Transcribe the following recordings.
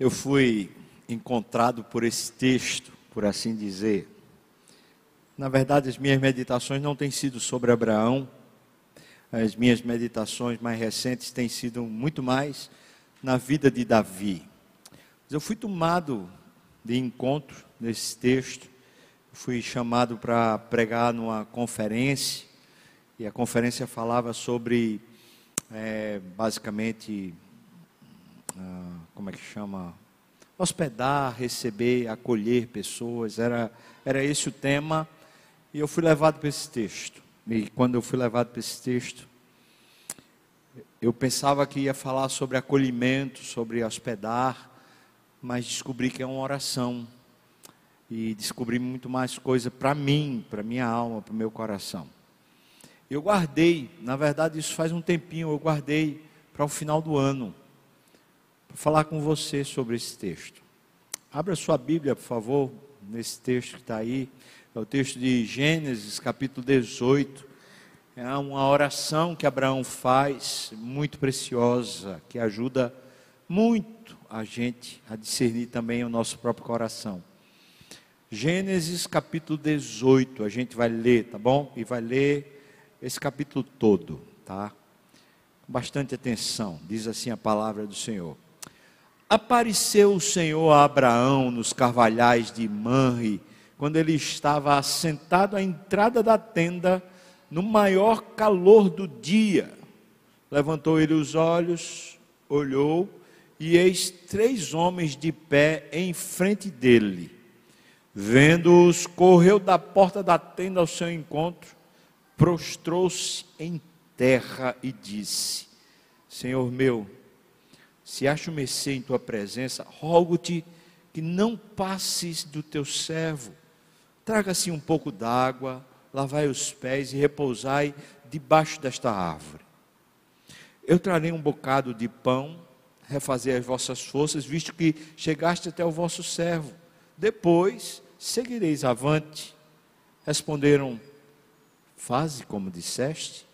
eu fui encontrado por esse texto, por assim dizer. Na verdade, as minhas meditações não têm sido sobre Abraão, as minhas meditações mais recentes têm sido muito mais na vida de Davi. Mas eu fui tomado de encontro nesse texto, fui chamado para pregar numa conferência, e a conferência falava sobre, é, basicamente, ah, como é que chama? Hospedar, receber, acolher pessoas, era, era esse o tema, e eu fui levado para esse texto. E quando eu fui levado para esse texto, eu pensava que ia falar sobre acolhimento, sobre hospedar, mas descobri que é uma oração. E descobri muito mais coisa para mim, para minha alma, para o meu coração. Eu guardei, na verdade isso faz um tempinho, eu guardei para o final do ano, para falar com você sobre esse texto. Abra sua Bíblia, por favor, nesse texto que está aí. É o texto de Gênesis, capítulo 18. É uma oração que Abraão faz, muito preciosa, que ajuda muito a gente a discernir também o nosso próprio coração. Gênesis capítulo 18, a gente vai ler, tá bom? E vai ler esse capítulo todo, tá? Com bastante atenção, diz assim a palavra do Senhor. Apareceu o Senhor a Abraão nos carvalhais de Manre, quando ele estava assentado à entrada da tenda, no maior calor do dia. Levantou ele os olhos, olhou, e eis três homens de pé em frente dele. Vendo-os, correu da porta da tenda ao seu encontro, prostrou-se em terra e disse: Senhor meu, se acho mercê em tua presença, rogo-te que não passes do teu servo. Traga-se um pouco d'água, lavai os pés e repousai debaixo desta árvore. Eu trarei um bocado de pão, refazer as vossas forças, visto que chegaste até o vosso servo. Depois seguireis avante. Responderam: Faze como disseste.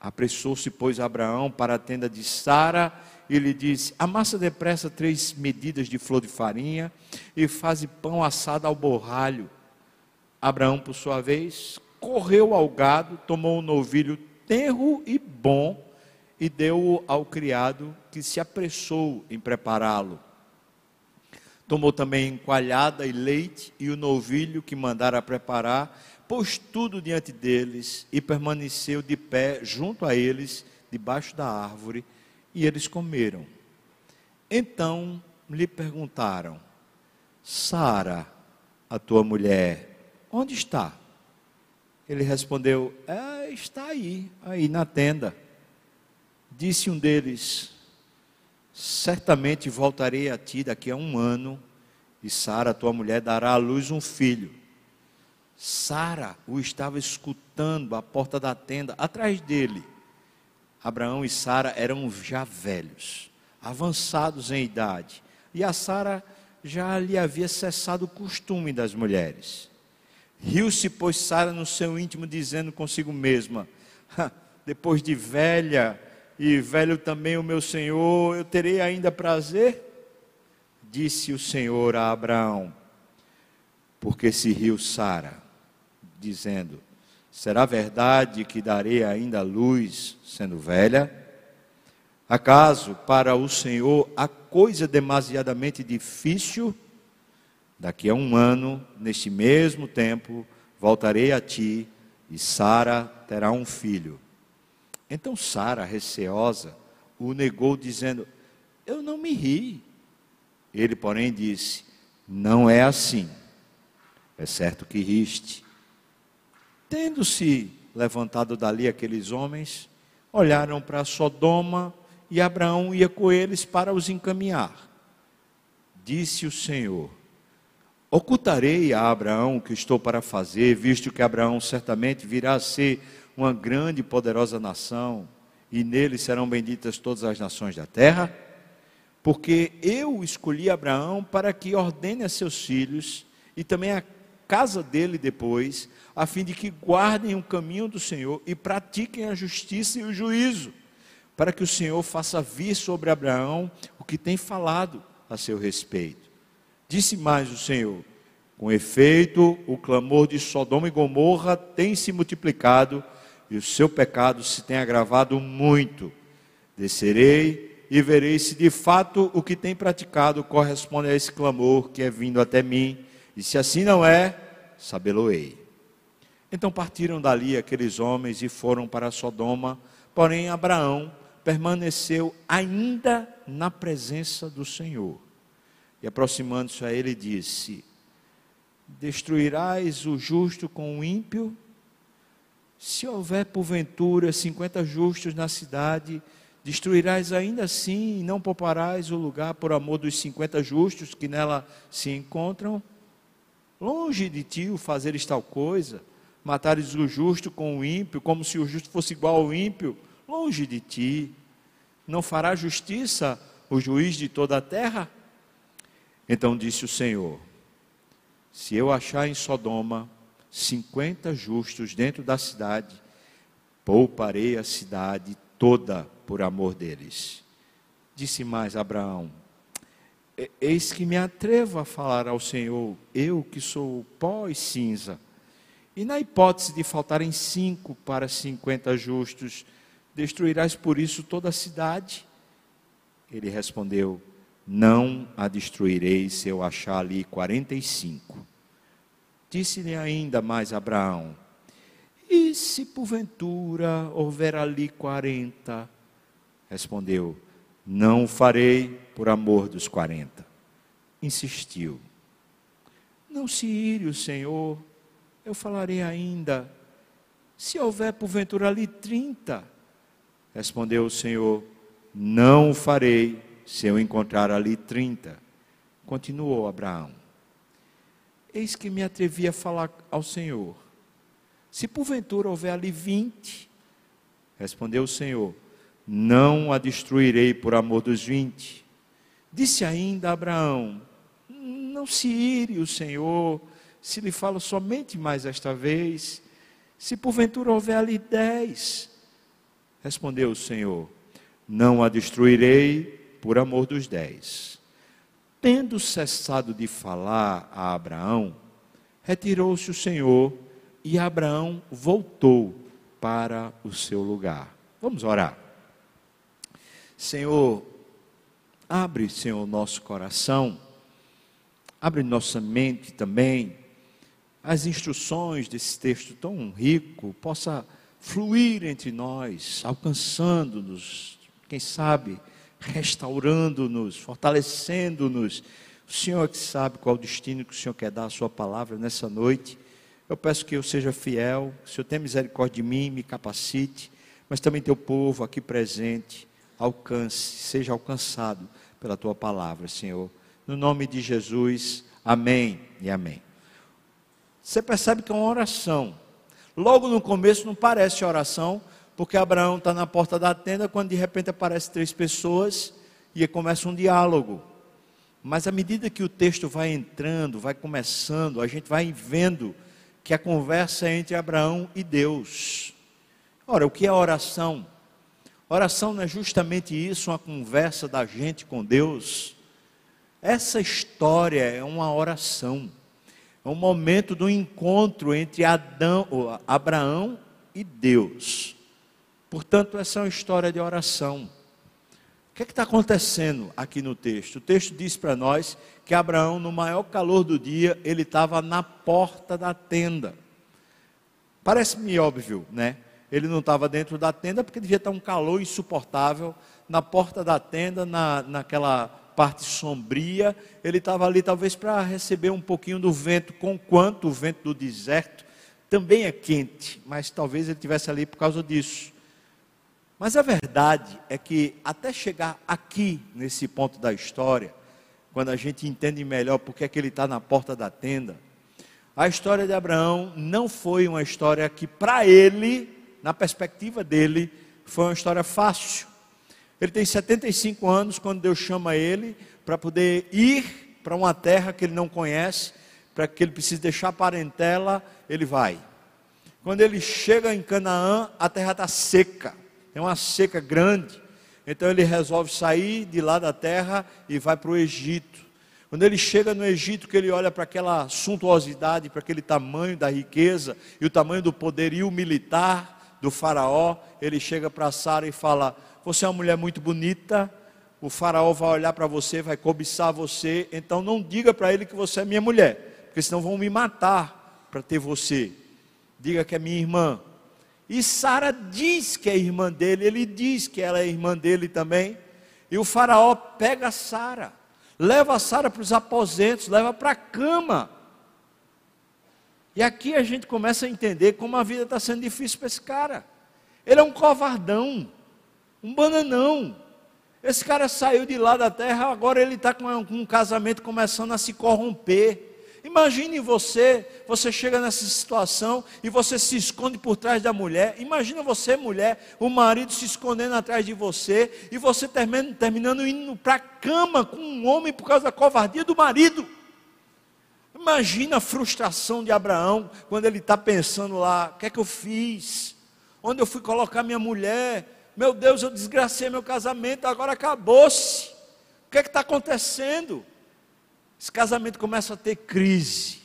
Apressou-se, pois, Abraão para a tenda de Sara e lhe disse: Amassa depressa três medidas de flor de farinha e faze pão assado ao borralho Abraão, por sua vez, correu ao gado, tomou um novilho tenro e bom e deu-o ao criado, que se apressou em prepará-lo. Tomou também coalhada e leite e o novilho que mandara preparar, pôs tudo diante deles e permaneceu de pé junto a eles, debaixo da árvore, e eles comeram. Então lhe perguntaram: Sara, a tua mulher, Onde está? Ele respondeu: é, Está aí, aí na tenda. Disse um deles: Certamente voltarei a ti daqui a um ano, e Sara, tua mulher, dará à luz um filho. Sara o estava escutando à porta da tenda, atrás dele. Abraão e Sara eram já velhos, avançados em idade, e a Sara já lhe havia cessado o costume das mulheres. Riu-se, pois, Sara no seu íntimo, dizendo consigo mesma: Depois de velha, e velho também o meu senhor, eu terei ainda prazer? Disse o Senhor a Abraão, porque se riu Sara, dizendo: Será verdade que darei ainda luz, sendo velha? Acaso para o Senhor a coisa demasiadamente difícil? Daqui a um ano, neste mesmo tempo, voltarei a ti e Sara terá um filho. Então Sara, receosa, o negou, dizendo: Eu não me ri. Ele, porém, disse: Não é assim. É certo que riste. Tendo-se levantado dali aqueles homens, olharam para Sodoma e Abraão ia com eles para os encaminhar. Disse o Senhor: Ocultarei a Abraão o que estou para fazer, visto que Abraão certamente virá a ser uma grande e poderosa nação, e nele serão benditas todas as nações da terra? Porque eu escolhi Abraão para que ordene a seus filhos e também a casa dele depois, a fim de que guardem o caminho do Senhor e pratiquem a justiça e o juízo, para que o Senhor faça vir sobre Abraão o que tem falado a seu respeito. Disse mais o Senhor: com efeito, o clamor de Sodoma e Gomorra tem se multiplicado e o seu pecado se tem agravado muito. Descerei e verei se de fato o que tem praticado corresponde a esse clamor que é vindo até mim, e se assim não é, sabê-lo-ei. Então partiram dali aqueles homens e foram para Sodoma, porém Abraão permaneceu ainda na presença do Senhor. E aproximando-se a ele, disse: Destruirás o justo com o ímpio? Se houver porventura cinquenta justos na cidade, destruirás ainda assim e não pouparás o lugar por amor dos cinquenta justos que nela se encontram? Longe de ti o fazeres tal coisa, matares o justo com o ímpio, como se o justo fosse igual ao ímpio, longe de ti. Não fará justiça o juiz de toda a terra? Então disse o Senhor: Se eu achar em Sodoma cinquenta justos dentro da cidade, pouparei a cidade toda por amor deles. Disse mais Abraão: Eis que me atrevo a falar ao Senhor, eu que sou pó e cinza. E na hipótese de faltarem cinco para cinquenta justos, destruirás por isso toda a cidade? Ele respondeu: não a destruirei se eu achar ali quarenta e cinco. Disse-lhe ainda mais Abraão: E se porventura houver ali quarenta? Respondeu: Não farei por amor dos quarenta. Insistiu: Não se ire o Senhor, eu falarei ainda. Se houver porventura ali trinta, respondeu o Senhor: Não o farei se eu encontrar ali trinta. Continuou Abraão. Eis que me atrevi a falar ao Senhor. Se porventura houver ali vinte, respondeu o Senhor, não a destruirei por amor dos vinte. Disse ainda Abraão: Não se ire o Senhor, se lhe falo somente mais esta vez. Se porventura houver ali dez, respondeu o Senhor: Não a destruirei por amor dos dez. Tendo cessado de falar a Abraão, retirou-se o Senhor e Abraão voltou para o seu lugar. Vamos orar. Senhor, abre, Senhor, nosso coração, abre nossa mente também, as instruções desse texto tão rico possa fluir entre nós, alcançando-nos, quem sabe, restaurando-nos, fortalecendo-nos. O Senhor é que sabe qual o destino que o Senhor quer dar à Sua palavra nessa noite. Eu peço que eu seja fiel, que o Senhor tenha misericórdia de mim, me capacite, mas também teu povo aqui presente, alcance, seja alcançado pela tua palavra, Senhor. No nome de Jesus, amém e amém. Você percebe que é uma oração. Logo no começo não parece oração, porque Abraão está na porta da tenda quando de repente aparecem três pessoas e começa um diálogo. Mas à medida que o texto vai entrando, vai começando, a gente vai vendo que a conversa é entre Abraão e Deus. Ora, o que é oração? Oração não é justamente isso, uma conversa da gente com Deus. Essa história é uma oração. É um momento do encontro entre Adão, Abraão e Deus. Portanto, essa é uma história de oração. O que é está acontecendo aqui no texto? O texto diz para nós que Abraão, no maior calor do dia, ele estava na porta da tenda. Parece-me óbvio, né? Ele não estava dentro da tenda porque devia estar um calor insuportável. Na porta da tenda, na, naquela parte sombria, ele estava ali talvez para receber um pouquinho do vento, com quanto o vento do deserto também é quente, mas talvez ele estivesse ali por causa disso. Mas a verdade é que até chegar aqui, nesse ponto da história, quando a gente entende melhor porque é que ele está na porta da tenda, a história de Abraão não foi uma história que, para ele, na perspectiva dele, foi uma história fácil. Ele tem 75 anos quando Deus chama ele para poder ir para uma terra que ele não conhece, para que ele precise deixar parentela, ele vai. Quando ele chega em Canaã, a terra está seca é uma seca grande. Então ele resolve sair de lá da terra e vai para o Egito. Quando ele chega no Egito, que ele olha para aquela suntuosidade, para aquele tamanho da riqueza e o tamanho do poderio militar do faraó, ele chega para Sara e fala: "Você é uma mulher muito bonita, o faraó vai olhar para você, vai cobiçar você, então não diga para ele que você é minha mulher, porque senão vão me matar para ter você. Diga que é minha irmã." E Sara diz que é irmã dele, ele diz que ela é irmã dele também. E o faraó pega Sara leva Sara para os aposentos, leva para a cama. E aqui a gente começa a entender como a vida está sendo difícil para esse cara. Ele é um covardão, um bananão. Esse cara saiu de lá da terra, agora ele está com um casamento começando a se corromper. Imagine você, você chega nessa situação e você se esconde por trás da mulher. Imagina você, mulher, o marido se escondendo atrás de você e você terminando, terminando indo para a cama com um homem por causa da covardia do marido. Imagina a frustração de Abraão quando ele está pensando lá: o que é que eu fiz? Onde eu fui colocar minha mulher? Meu Deus, eu desgracei meu casamento, agora acabou-se. O que é que está acontecendo? Esse casamento começa a ter crise.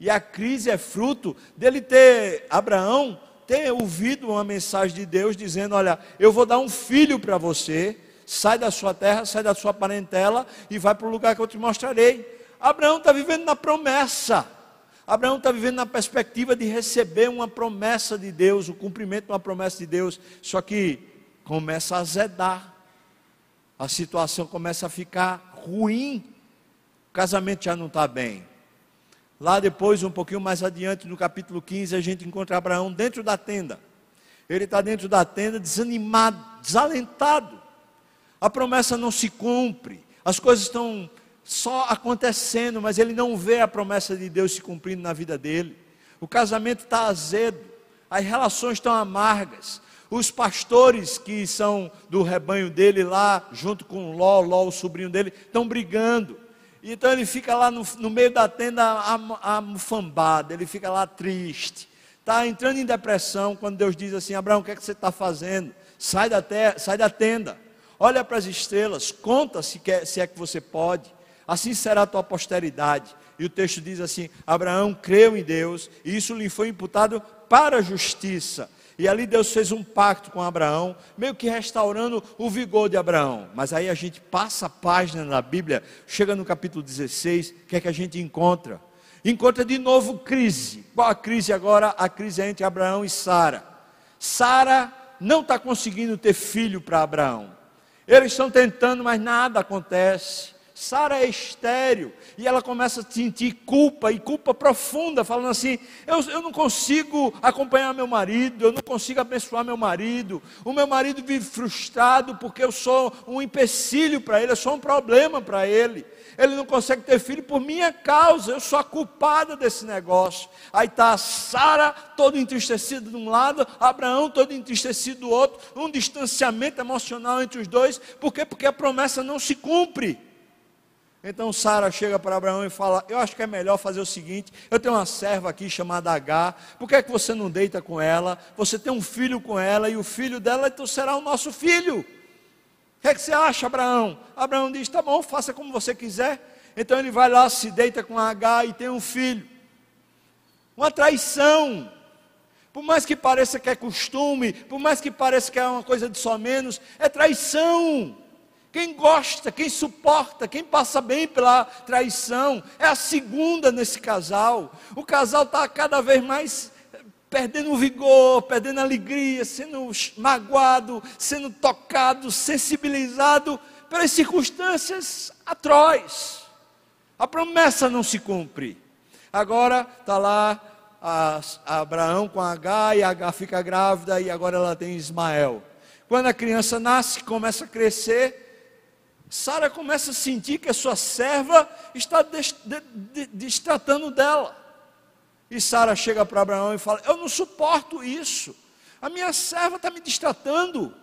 E a crise é fruto dele ter, Abraão, ter ouvido uma mensagem de Deus dizendo: Olha, eu vou dar um filho para você, sai da sua terra, sai da sua parentela e vai para o lugar que eu te mostrarei. Abraão está vivendo na promessa. Abraão está vivendo na perspectiva de receber uma promessa de Deus, o cumprimento de uma promessa de Deus. Só que começa a azedar, a situação começa a ficar ruim o casamento já não está bem. Lá depois, um pouquinho mais adiante, no capítulo 15, a gente encontra Abraão dentro da tenda. Ele está dentro da tenda, desanimado, desalentado. A promessa não se cumpre, as coisas estão só acontecendo, mas ele não vê a promessa de Deus se cumprindo na vida dele. O casamento está azedo, as relações estão amargas. Os pastores que são do rebanho dele lá, junto com Ló, Ló, o sobrinho dele, estão brigando. Então ele fica lá no, no meio da tenda amufambado, ele fica lá triste. Está entrando em depressão quando Deus diz assim: Abraão, o que, é que você está fazendo? Sai da, terra, sai da tenda, olha para as estrelas, conta se, quer, se é que você pode, assim será a tua posteridade. E o texto diz assim: Abraão creu em Deus, e isso lhe foi imputado para a justiça. E ali Deus fez um pacto com Abraão, meio que restaurando o vigor de Abraão. Mas aí a gente passa a página na Bíblia, chega no capítulo 16, o que é que a gente encontra? Encontra de novo crise. Qual a crise agora? A crise é entre Abraão e Sara. Sara não está conseguindo ter filho para Abraão. Eles estão tentando, mas nada acontece. Sara é estéreo e ela começa a sentir culpa e culpa profunda, falando assim: eu, eu não consigo acompanhar meu marido, eu não consigo abençoar meu marido, o meu marido vive frustrado porque eu sou um empecilho para ele, eu sou um problema para ele. Ele não consegue ter filho por minha causa, eu sou a culpada desse negócio. Aí está Sara todo entristecida de um lado, Abraão todo entristecido do outro, um distanciamento emocional entre os dois, por quê? Porque a promessa não se cumpre. Então Sara chega para Abraão e fala: Eu acho que é melhor fazer o seguinte: eu tenho uma serva aqui chamada H, por que, é que você não deita com ela? Você tem um filho com ela e o filho dela então será o nosso filho. O que, é que você acha, Abraão? Abraão diz: Tá bom, faça como você quiser. Então ele vai lá, se deita com H e tem um filho. Uma traição. Por mais que pareça que é costume, por mais que pareça que é uma coisa de só menos, é traição. Quem gosta, quem suporta, quem passa bem pela traição, é a segunda nesse casal. O casal está cada vez mais perdendo o vigor, perdendo a alegria, sendo magoado, sendo tocado, sensibilizado pelas circunstâncias atroz. A promessa não se cumpre. Agora está lá a, a Abraão com H e H fica grávida e agora ela tem Ismael. Quando a criança nasce, começa a crescer, Sara começa a sentir que a sua serva está destratando dela. E Sara chega para Abraão e fala: Eu não suporto isso. A minha serva está me distratando.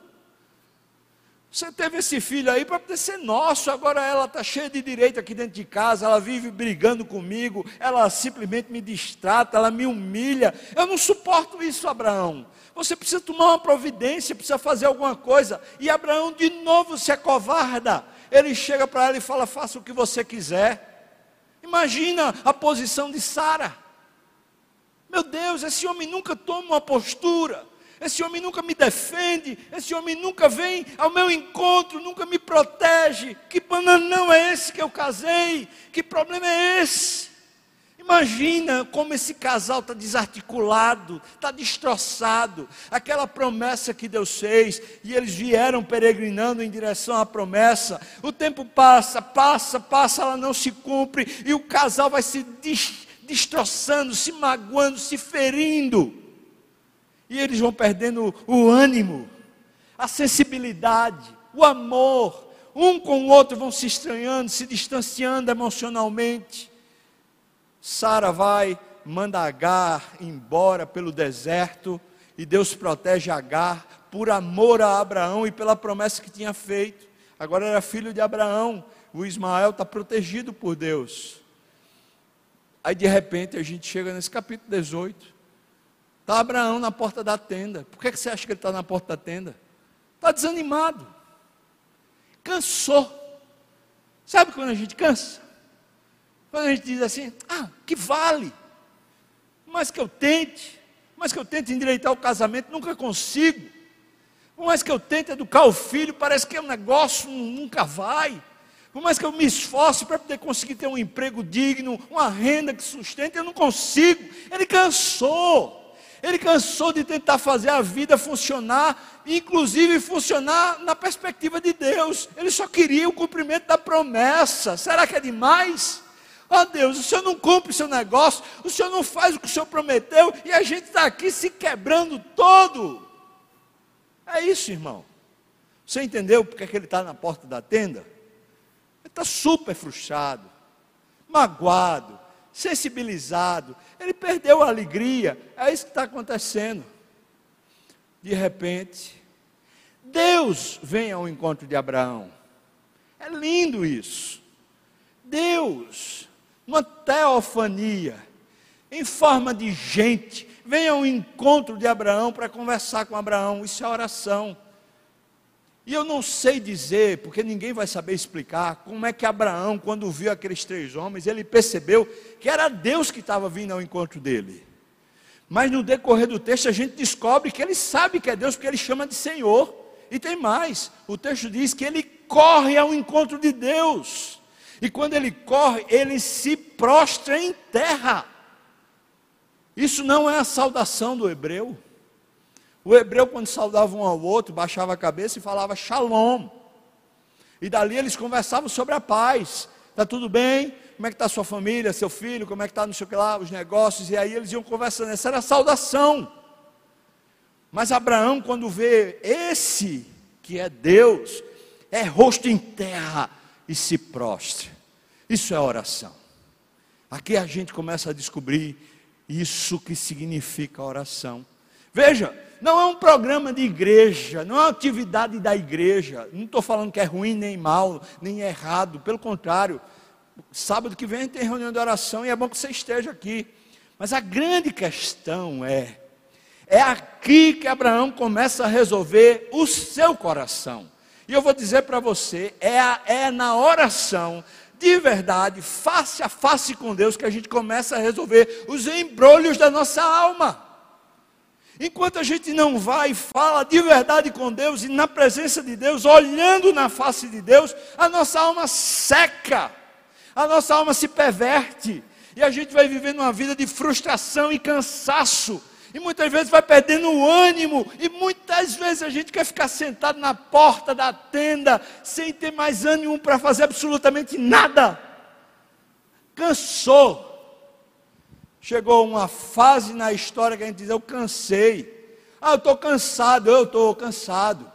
Você teve esse filho aí para ser nosso, agora ela está cheia de direito aqui dentro de casa, ela vive brigando comigo, ela simplesmente me distrata, ela me humilha. Eu não suporto isso, Abraão. Você precisa tomar uma providência, precisa fazer alguma coisa. E Abraão de novo se acovarda. Ele chega para ela e fala: faça o que você quiser. Imagina a posição de Sara. Meu Deus, esse homem nunca toma uma postura esse homem nunca me defende, esse homem nunca vem ao meu encontro, nunca me protege. Que bananão é esse que eu casei? Que problema é esse? Imagina como esse casal está desarticulado, está destroçado. Aquela promessa que Deus fez, e eles vieram peregrinando em direção à promessa. O tempo passa, passa, passa, ela não se cumpre, e o casal vai se destroçando, se magoando, se ferindo. E eles vão perdendo o ânimo, a sensibilidade, o amor. Um com o outro vão se estranhando, se distanciando emocionalmente. Sara vai, manda Agar embora pelo deserto, e Deus protege Agar por amor a Abraão e pela promessa que tinha feito. Agora era filho de Abraão, o Ismael está protegido por Deus. Aí de repente a gente chega nesse capítulo 18. Está Abraão na porta da tenda. Por que, você acha que ele está na porta da tenda? Está desanimado. Cansou. Sabe quando a gente cansa? Quando a gente diz assim, ah, que vale. Mas que eu tente, mas que eu tente endireitar o casamento, nunca consigo. Por mais que eu tente educar o filho, parece que é um negócio, nunca vai. Por mais que eu me esforce para poder conseguir ter um emprego digno, uma renda que sustente, eu não consigo. Ele cansou. Ele cansou de tentar fazer a vida funcionar, inclusive funcionar na perspectiva de Deus. Ele só queria o cumprimento da promessa. Será que é demais? Ó oh Deus, o Senhor não cumpre o seu negócio, o Senhor não faz o que o Senhor prometeu, e a gente está aqui se quebrando todo. É isso, irmão. Você entendeu porque é que ele está na porta da tenda? Ele está super frustrado, magoado, sensibilizado, ele perdeu a alegria. É isso que está acontecendo. De repente, Deus vem ao encontro de Abraão. É lindo isso. Deus, uma teofania, em forma de gente, vem ao encontro de Abraão para conversar com Abraão. Isso é oração. E eu não sei dizer, porque ninguém vai saber explicar, como é que Abraão, quando viu aqueles três homens, ele percebeu que era Deus que estava vindo ao encontro dele. Mas no decorrer do texto a gente descobre que ele sabe que é Deus, porque ele chama de Senhor. E tem mais: o texto diz que ele corre ao encontro de Deus. E quando ele corre, ele se prostra em terra. Isso não é a saudação do hebreu. O hebreu, quando saudava um ao outro, baixava a cabeça e falava shalom. E dali eles conversavam sobre a paz. Está tudo bem? Como é que está sua família, seu filho? Como é que está, não sei o que lá, os negócios? E aí eles iam conversando. Essa era a saudação. Mas Abraão, quando vê esse que é Deus, é rosto em terra e se prostra. Isso é oração. Aqui a gente começa a descobrir isso que significa oração. Veja, não é um programa de igreja, não é uma atividade da igreja. Não estou falando que é ruim, nem mal, nem errado. Pelo contrário, sábado que vem tem reunião de oração e é bom que você esteja aqui. Mas a grande questão é: é aqui que Abraão começa a resolver o seu coração. E eu vou dizer para você: é, a, é na oração, de verdade, face a face com Deus, que a gente começa a resolver os embrulhos da nossa alma. Enquanto a gente não vai e fala de verdade com Deus e na presença de Deus, olhando na face de Deus, a nossa alma seca, a nossa alma se perverte, e a gente vai vivendo uma vida de frustração e cansaço, e muitas vezes vai perdendo o ânimo, e muitas vezes a gente quer ficar sentado na porta da tenda, sem ter mais ânimo para fazer absolutamente nada. Cansou, Chegou uma fase na história que a gente diz: Eu cansei. Ah, eu estou cansado, eu estou cansado.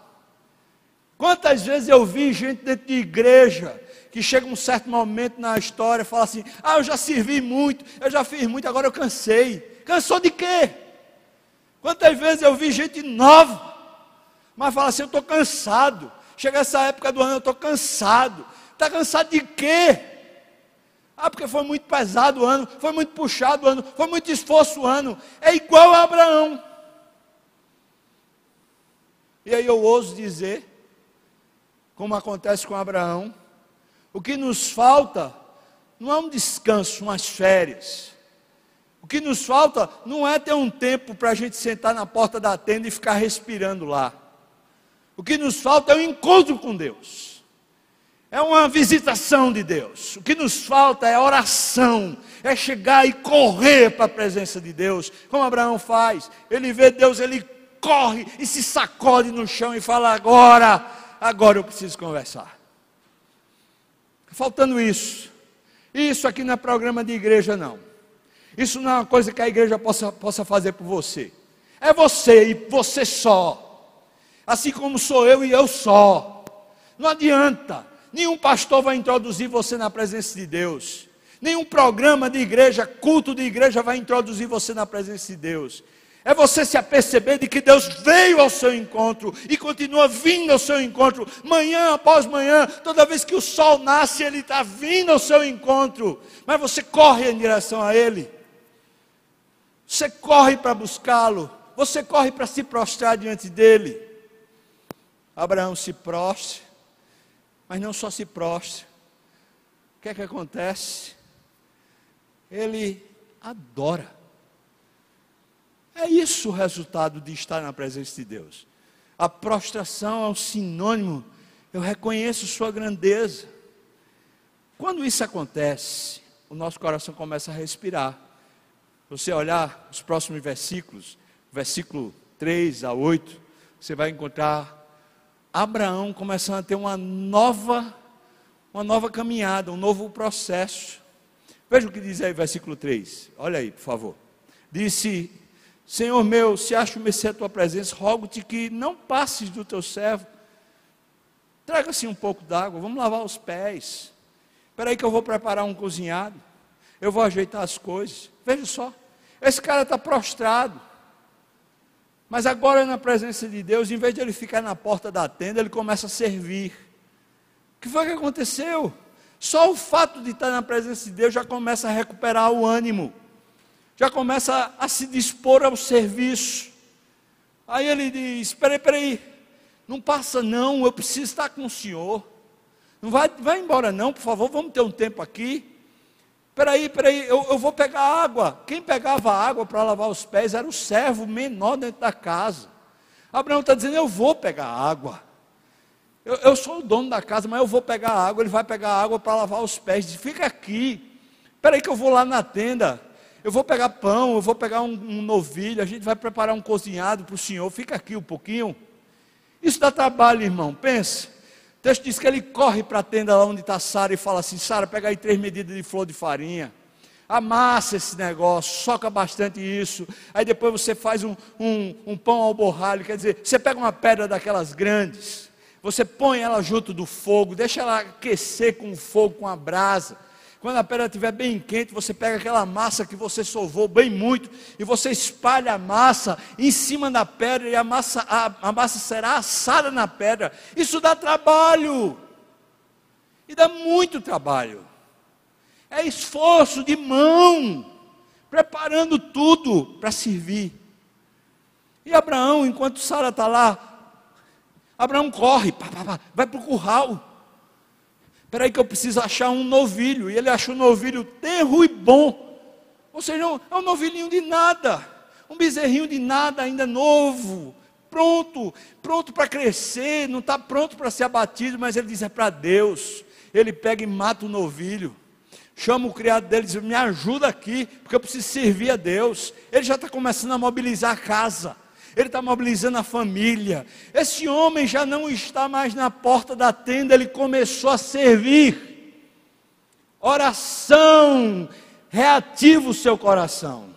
Quantas vezes eu vi gente dentro de igreja que chega um certo momento na história e fala assim: Ah, eu já servi muito, eu já fiz muito, agora eu cansei. Cansou de quê? Quantas vezes eu vi gente nova, mas fala assim: Eu estou cansado, Chega essa época do ano, eu estou cansado. Está cansado de quê? Ah, porque foi muito pesado o ano, foi muito puxado o ano, foi muito esforço o ano. É igual a Abraão. E aí eu ouso dizer, como acontece com Abraão, o que nos falta não é um descanso, umas férias. O que nos falta não é ter um tempo para a gente sentar na porta da tenda e ficar respirando lá. O que nos falta é um encontro com Deus é uma visitação de Deus. O que nos falta é oração, é chegar e correr para a presença de Deus, como Abraão faz. Ele vê Deus, ele corre e se sacode no chão e fala: agora, agora eu preciso conversar. Faltando isso. Isso aqui não é programa de igreja, não. Isso não é uma coisa que a igreja possa, possa fazer por você. É você e você só. Assim como sou eu e eu só. Não adianta. Nenhum pastor vai introduzir você na presença de Deus. Nenhum programa de igreja, culto de igreja vai introduzir você na presença de Deus. É você se aperceber de que Deus veio ao seu encontro e continua vindo ao seu encontro, manhã após manhã, toda vez que o sol nasce, Ele está vindo ao seu encontro, mas você corre em direção a Ele, você corre para buscá-lo, você corre para se prostrar diante dEle. Abraão se prostra, mas não só se prostra. O que é que acontece? Ele adora. É isso o resultado de estar na presença de Deus. A prostração é um sinônimo, eu reconheço sua grandeza. Quando isso acontece, o nosso coração começa a respirar. Você olhar os próximos versículos, versículo 3 a 8, você vai encontrar Abraão começando a ter uma nova, uma nova caminhada, um novo processo. Veja o que diz aí versículo 3. Olha aí, por favor. Disse: Senhor meu, se acho mercê a tua presença, rogo-te que não passes do teu servo. Traga-se um pouco d'água, vamos lavar os pés. Espera aí que eu vou preparar um cozinhado. Eu vou ajeitar as coisas. Veja só, esse cara está prostrado. Mas agora, na presença de Deus, em vez de ele ficar na porta da tenda, ele começa a servir. O que foi que aconteceu? Só o fato de estar na presença de Deus já começa a recuperar o ânimo, já começa a, se dispor ao serviço. Aí ele diz: Peraí, peraí, não passa não, eu preciso estar com o senhor. Não vai, vai embora não, por favor, vamos ter um tempo aqui. Peraí, peraí, eu, eu vou pegar água. Quem pegava água para lavar os pés era o servo menor dentro da casa. Abraão está dizendo: Eu vou pegar água. Eu, eu, sou o dono da casa, mas eu vou pegar água. Ele vai pegar água para lavar os pés. Diz, Fica aqui. Peraí, que eu vou lá na tenda. Eu vou pegar pão, eu vou pegar um, um novilho. A gente vai preparar um cozinhado para o senhor. Fica aqui um pouquinho. Isso dá trabalho, irmão. Pense texto diz que ele corre para a tenda lá onde está Sara e fala assim: Sara, pega aí três medidas de flor de farinha. Amassa esse negócio, soca bastante isso. Aí depois você faz um, um, um pão ao borralho. Quer dizer, você pega uma pedra daquelas grandes, você põe ela junto do fogo, deixa ela aquecer com o fogo, com a brasa. Quando a pedra estiver bem quente, você pega aquela massa que você sovou bem muito e você espalha a massa em cima da pedra e a massa, a, a massa será assada na pedra. Isso dá trabalho. E dá muito trabalho. É esforço de mão, preparando tudo para servir. E Abraão, enquanto Sara está lá, Abraão corre, pá, pá, pá, vai para o curral. Espera aí que eu preciso achar um novilho. E ele achou um novilho tenro e bom. Ou seja, é um novilhinho de nada. Um bezerrinho de nada, ainda novo. Pronto, pronto para crescer, não está pronto para ser abatido, mas ele diz: é para Deus. Ele pega e mata o novilho chama o criado dele e diz: Me ajuda aqui, porque eu preciso servir a Deus. Ele já está começando a mobilizar a casa ele está mobilizando a família. Esse homem já não está mais na porta da tenda, ele começou a servir. Oração reativa o seu coração.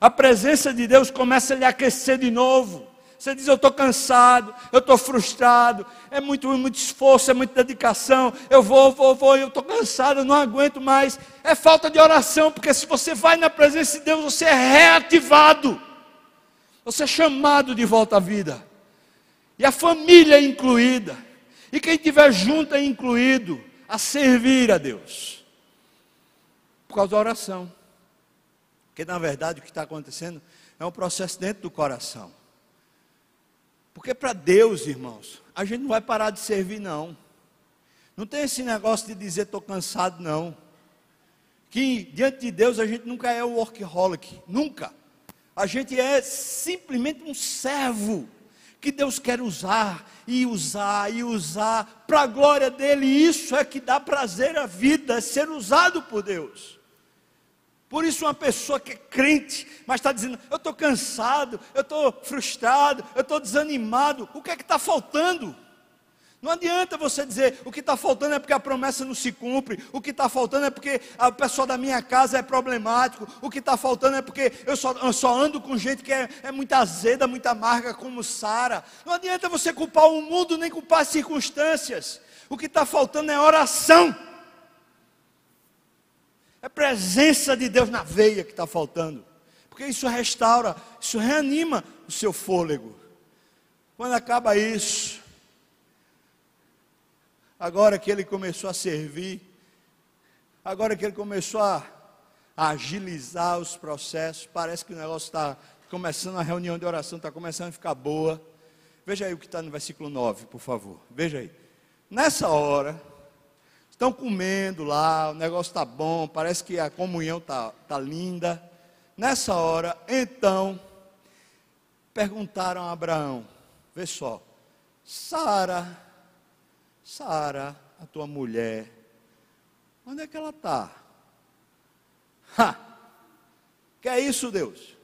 A presença de Deus começa a lhe aquecer de novo. Você diz: Eu estou cansado, eu estou frustrado, é muito, muito esforço, é muita dedicação. Eu vou, vou, vou, eu estou cansado, eu não aguento mais. É falta de oração, porque se você vai na presença de Deus, você é reativado. Você é chamado de volta à vida. E a família é incluída. E quem estiver junto é incluído a servir a Deus. Por causa da oração. Porque na verdade o que está acontecendo é um processo dentro do coração. Porque para Deus, irmãos, a gente não vai parar de servir, não. Não tem esse negócio de dizer estou cansado, não. Que diante de Deus a gente nunca é o workaholic, nunca. A gente é simplesmente um servo que Deus quer usar e usar e usar para a glória dele. Isso é que dá prazer à vida, é ser usado por Deus. Por isso, uma pessoa que é crente, mas está dizendo: Eu estou cansado, eu estou frustrado, eu estou desanimado, o que é que está faltando? Não adianta você dizer o que está faltando é porque a promessa não se cumpre, o que está faltando é porque a pessoa da minha casa é problemático, o que está faltando é porque eu só, eu só, ando com gente que é, é muito azeda, muito amarga, como Sara. Não adianta você culpar o mundo nem culpar as circunstâncias. O que está faltando é oração. É presença de Deus na veia que está faltando. Porque isso restaura, isso reanima o seu fôlego. Quando acaba isso, agora que ele começou a servir, agora que ele começou a, agilizar os processos, parece que o negócio está começando, a reunião de oração está começando a ficar boa. Veja aí o que está no versículo 9, por favor. Veja aí. Nessa hora, estão comendo lá, o negócio está bom, parece que a comunhão está tá linda. Nessa hora, então, perguntaram a Abraão: vê só, Sara Sara, a tua mulher, onde é que ela está? Que é isso, Deus?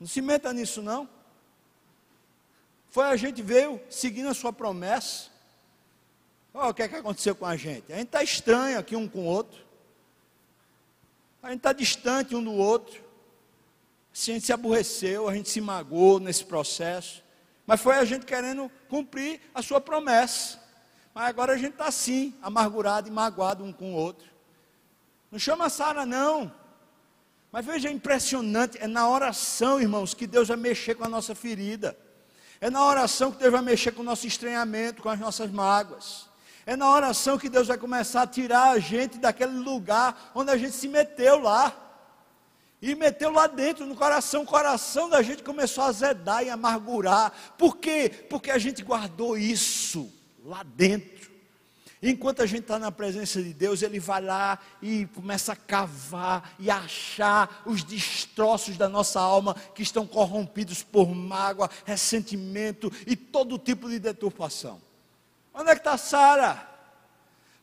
Não se meta nisso, não. Foi a gente veio seguindo a sua promessa. Olha o que é que aconteceu com a gente. A gente está estranho aqui um com o outro. A gente está distante um do outro. A gente se aborreceu, a gente se magoou nesse processo. Mas foi a gente querendo cumprir a sua promessa. Mas agora a gente está assim, amargurado e magoado um com o outro. Não chama Sara, não. Mas veja, é impressionante, é na oração, irmãos, que Deus vai mexer com a nossa ferida. É na oração que Deus vai mexer com o nosso estranhamento, com as nossas mágoas. É na oração que Deus vai começar a tirar a gente daquele lugar onde a gente se meteu lá. E meteu lá dentro, no coração, o coração da gente começou a azedar e amargurar. Por quê? Porque a gente guardou isso lá dentro. Enquanto a gente está na presença de Deus, Ele vai lá e começa a cavar e achar os destroços da nossa alma que estão corrompidos por mágoa, ressentimento e todo tipo de deturpação. Onde é que está Sara?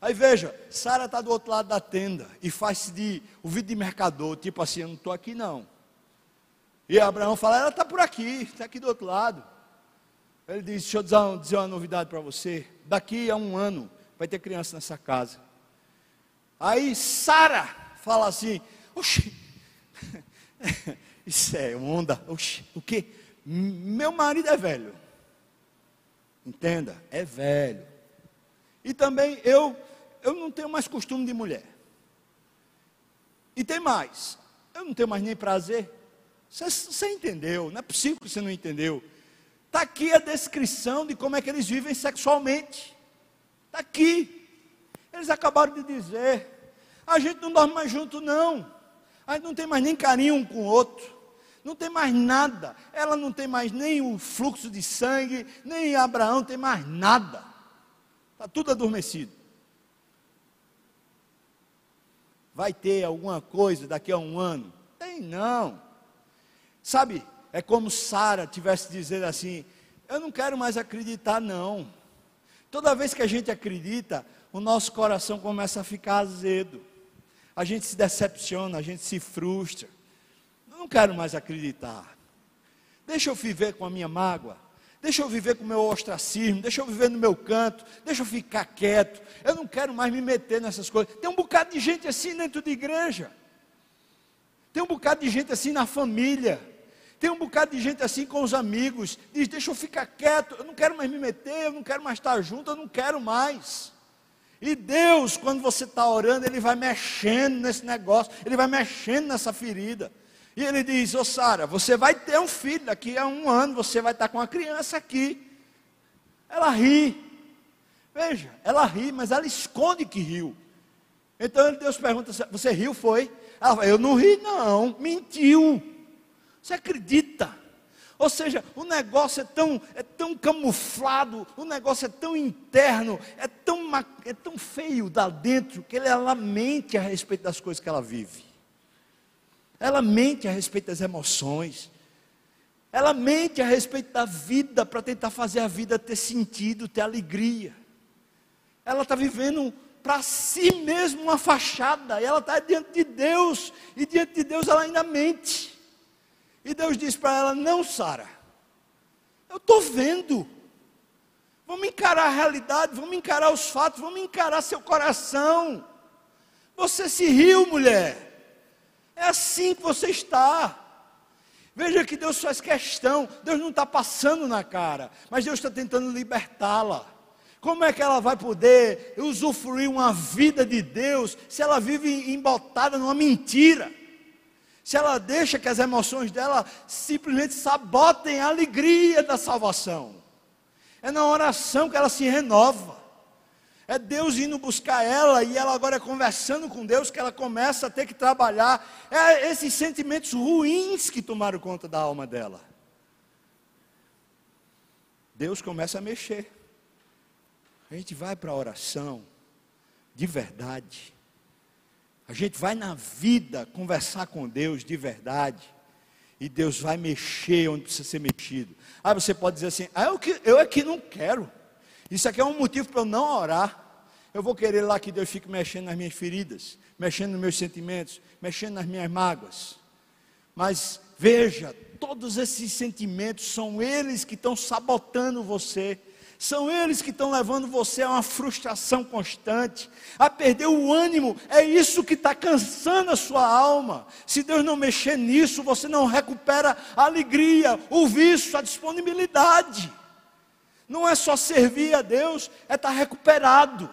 Aí veja, Sara está do outro lado da tenda e faz-se de o vídeo de mercador, tipo assim, eu não estou aqui não. E Abraão fala, ela está por aqui, está aqui do outro lado. Ele diz: Deixa eu dizer uma, dizer uma novidade para você. Daqui a um ano vai ter criança nessa casa. Aí Sara fala assim: Oxi, isso é onda. Oxi, o que? Meu marido é velho. Entenda, é velho. E também eu, eu não tenho mais costume de mulher. E tem mais, eu não tenho mais nem prazer. Você entendeu? Não é possível que você não entendeu. Está aqui a descrição de como é que eles vivem sexualmente. Está aqui. Eles acabaram de dizer: a gente não dorme mais junto, não. A gente não tem mais nem carinho um com o outro. Não tem mais nada. Ela não tem mais nem o fluxo de sangue, nem Abraão tem mais nada. Está tudo adormecido. Vai ter alguma coisa daqui a um ano? Tem não. Sabe, é como Sara tivesse dizendo assim: Eu não quero mais acreditar, não. Toda vez que a gente acredita, o nosso coração começa a ficar azedo. A gente se decepciona, a gente se frustra. Eu não quero mais acreditar. Deixa eu viver com a minha mágoa. Deixa eu viver com o meu ostracismo, deixa eu viver no meu canto, deixa eu ficar quieto. Eu não quero mais me meter nessas coisas. Tem um bocado de gente assim dentro de igreja. Tem um bocado de gente assim na família. Tem um bocado de gente assim com os amigos, diz: Deixa eu ficar quieto, eu não quero mais me meter, eu não quero mais estar junto, eu não quero mais. E Deus, quando você está orando, Ele vai mexendo nesse negócio, Ele vai mexendo nessa ferida. E Ele diz: Ô oh, Sara, você vai ter um filho, daqui a um ano você vai estar com uma criança aqui. Ela ri. Veja, ela ri, mas ela esconde que riu. Então Deus pergunta: Você riu? Foi? Ela fala: Eu não ri, não. Mentiu. Você acredita? Ou seja, o negócio é tão, é tão camuflado, o negócio é tão interno, é tão, é tão feio lá dentro, que ela mente a respeito das coisas que ela vive. Ela mente a respeito das emoções. Ela mente a respeito da vida para tentar fazer a vida ter sentido, ter alegria. Ela está vivendo para si mesma uma fachada, e ela está diante de Deus, e diante de Deus ela ainda mente. E Deus diz para ela: Não, Sara, eu estou vendo. Vamos encarar a realidade, vamos encarar os fatos, vamos encarar seu coração. Você se riu, mulher. É assim que você está. Veja que Deus faz questão, Deus não está passando na cara, mas Deus está tentando libertá-la. Como é que ela vai poder usufruir uma vida de Deus se ela vive embotada numa mentira? Se ela deixa que as emoções dela simplesmente sabotem a alegria da salvação. É na oração que ela se renova. É Deus indo buscar ela e ela agora conversando com Deus que ela começa a ter que trabalhar. É esses sentimentos ruins que tomaram conta da alma dela. Deus começa a mexer. A gente vai para a oração de verdade. A gente vai na vida conversar com Deus de verdade. E Deus vai mexer onde precisa ser mexido. Aí você pode dizer assim: ah, eu, que, eu é que não quero. Isso aqui é um motivo para eu não orar. Eu vou querer lá que Deus fique mexendo nas minhas feridas, mexendo nos meus sentimentos, mexendo nas minhas mágoas. Mas veja, todos esses sentimentos são eles que estão sabotando você. São eles que estão levando você a uma frustração constante, a perder o ânimo. É isso que está cansando a sua alma. Se Deus não mexer nisso, você não recupera a alegria, o vício, a disponibilidade. Não é só servir a Deus, é estar recuperado.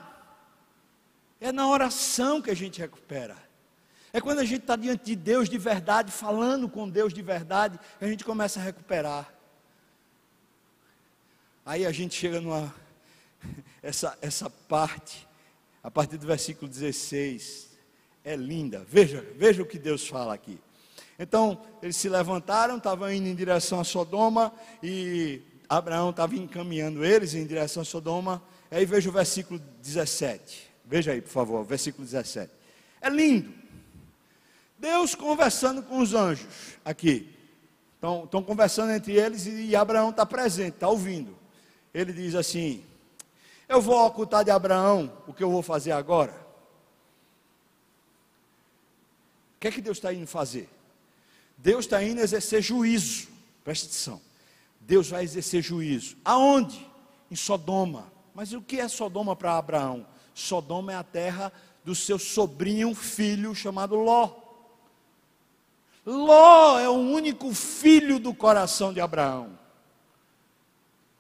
É na oração que a gente recupera. É quando a gente está diante de Deus de verdade, falando com Deus de verdade, que a gente começa a recuperar. Aí a gente chega numa. Essa, essa parte, a partir do versículo 16, é linda. Veja, veja o que Deus fala aqui. Então, eles se levantaram, estavam indo em direção a Sodoma, e Abraão estava encaminhando eles em direção a Sodoma. Aí veja o versículo 17. Veja aí, por favor, versículo 17. É lindo. Deus conversando com os anjos aqui. Estão, conversando entre eles e Abraão está presente, está ouvindo. Ele diz assim: Eu vou ocultar de Abraão o que eu vou fazer agora. O que é que Deus está indo fazer? Deus está indo exercer juízo. Preste atenção. Deus vai exercer juízo. Aonde? Em Sodoma. Mas o que é Sodoma para Abraão? Sodoma é a terra do seu sobrinho filho chamado Ló. Ló é o único filho do coração de Abraão.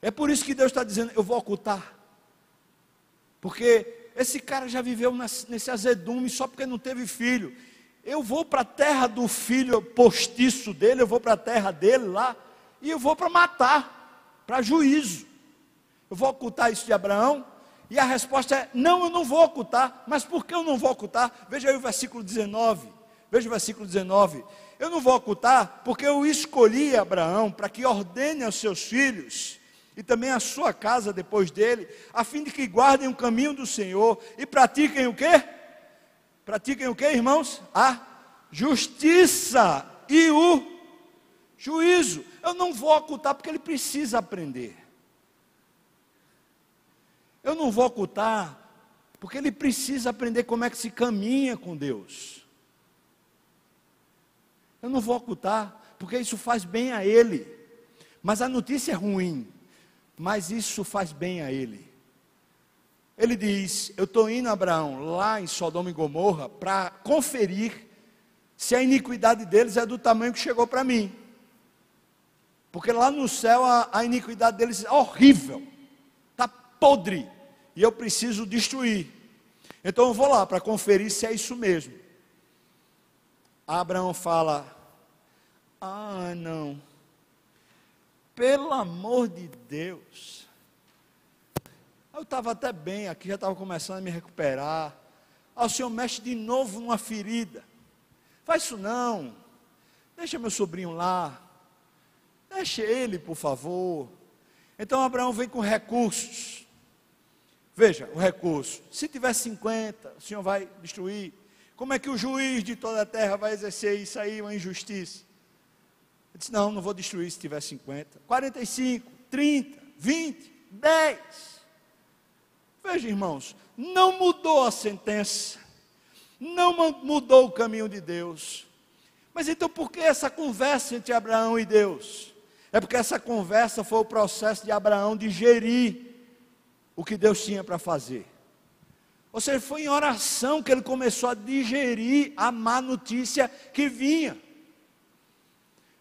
É por isso que Deus está dizendo: eu vou ocultar. Porque esse cara já viveu nesse azedume só porque não teve filho. Eu vou para a terra do filho postiço dele, eu vou para a terra dele lá, e eu vou para matar, para juízo. Eu vou ocultar isso de Abraão, e a resposta é: não, eu não vou ocultar. Mas por que eu não vou ocultar? Veja aí o versículo 19. Veja o versículo 19. Eu não vou ocultar porque eu escolhi Abraão para que ordene aos seus filhos e também a sua casa depois dele, a fim de que guardem o caminho do Senhor e pratiquem o quê? Pratiquem o quê, irmãos? A justiça e o juízo. Eu não vou ocultar porque ele precisa aprender. Eu não vou ocultar, porque ele precisa aprender como é que se caminha com Deus. Eu não vou ocultar, porque isso faz bem a ele. Mas a notícia é ruim, mas isso faz bem a ele. Ele diz: Eu estou indo, Abraão, lá em Sodoma e Gomorra, para conferir se a iniquidade deles é do tamanho que chegou para mim. Porque lá no céu a, a iniquidade deles é horrível podre e eu preciso destruir. Então eu vou lá para conferir se é isso mesmo. Abraão fala: Ah, não. Pelo amor de Deus. Eu estava até bem aqui, já estava começando a me recuperar. O Senhor mexe de novo numa ferida. Faz isso não. Deixa meu sobrinho lá. Deixa ele, por favor. Então Abraão vem com recursos. Veja, o recurso. Se tiver 50, o Senhor vai destruir. Como é que o juiz de toda a terra vai exercer isso aí, uma injustiça? Disse: Não, não vou destruir se tiver 50. 45, 30, 20, 10. Veja, irmãos, não mudou a sentença, não mudou o caminho de Deus. Mas então por que essa conversa entre Abraão e Deus? É porque essa conversa foi o processo de Abraão digerir o que Deus tinha para fazer. Ou seja, foi em oração que ele começou a digerir a má notícia que vinha.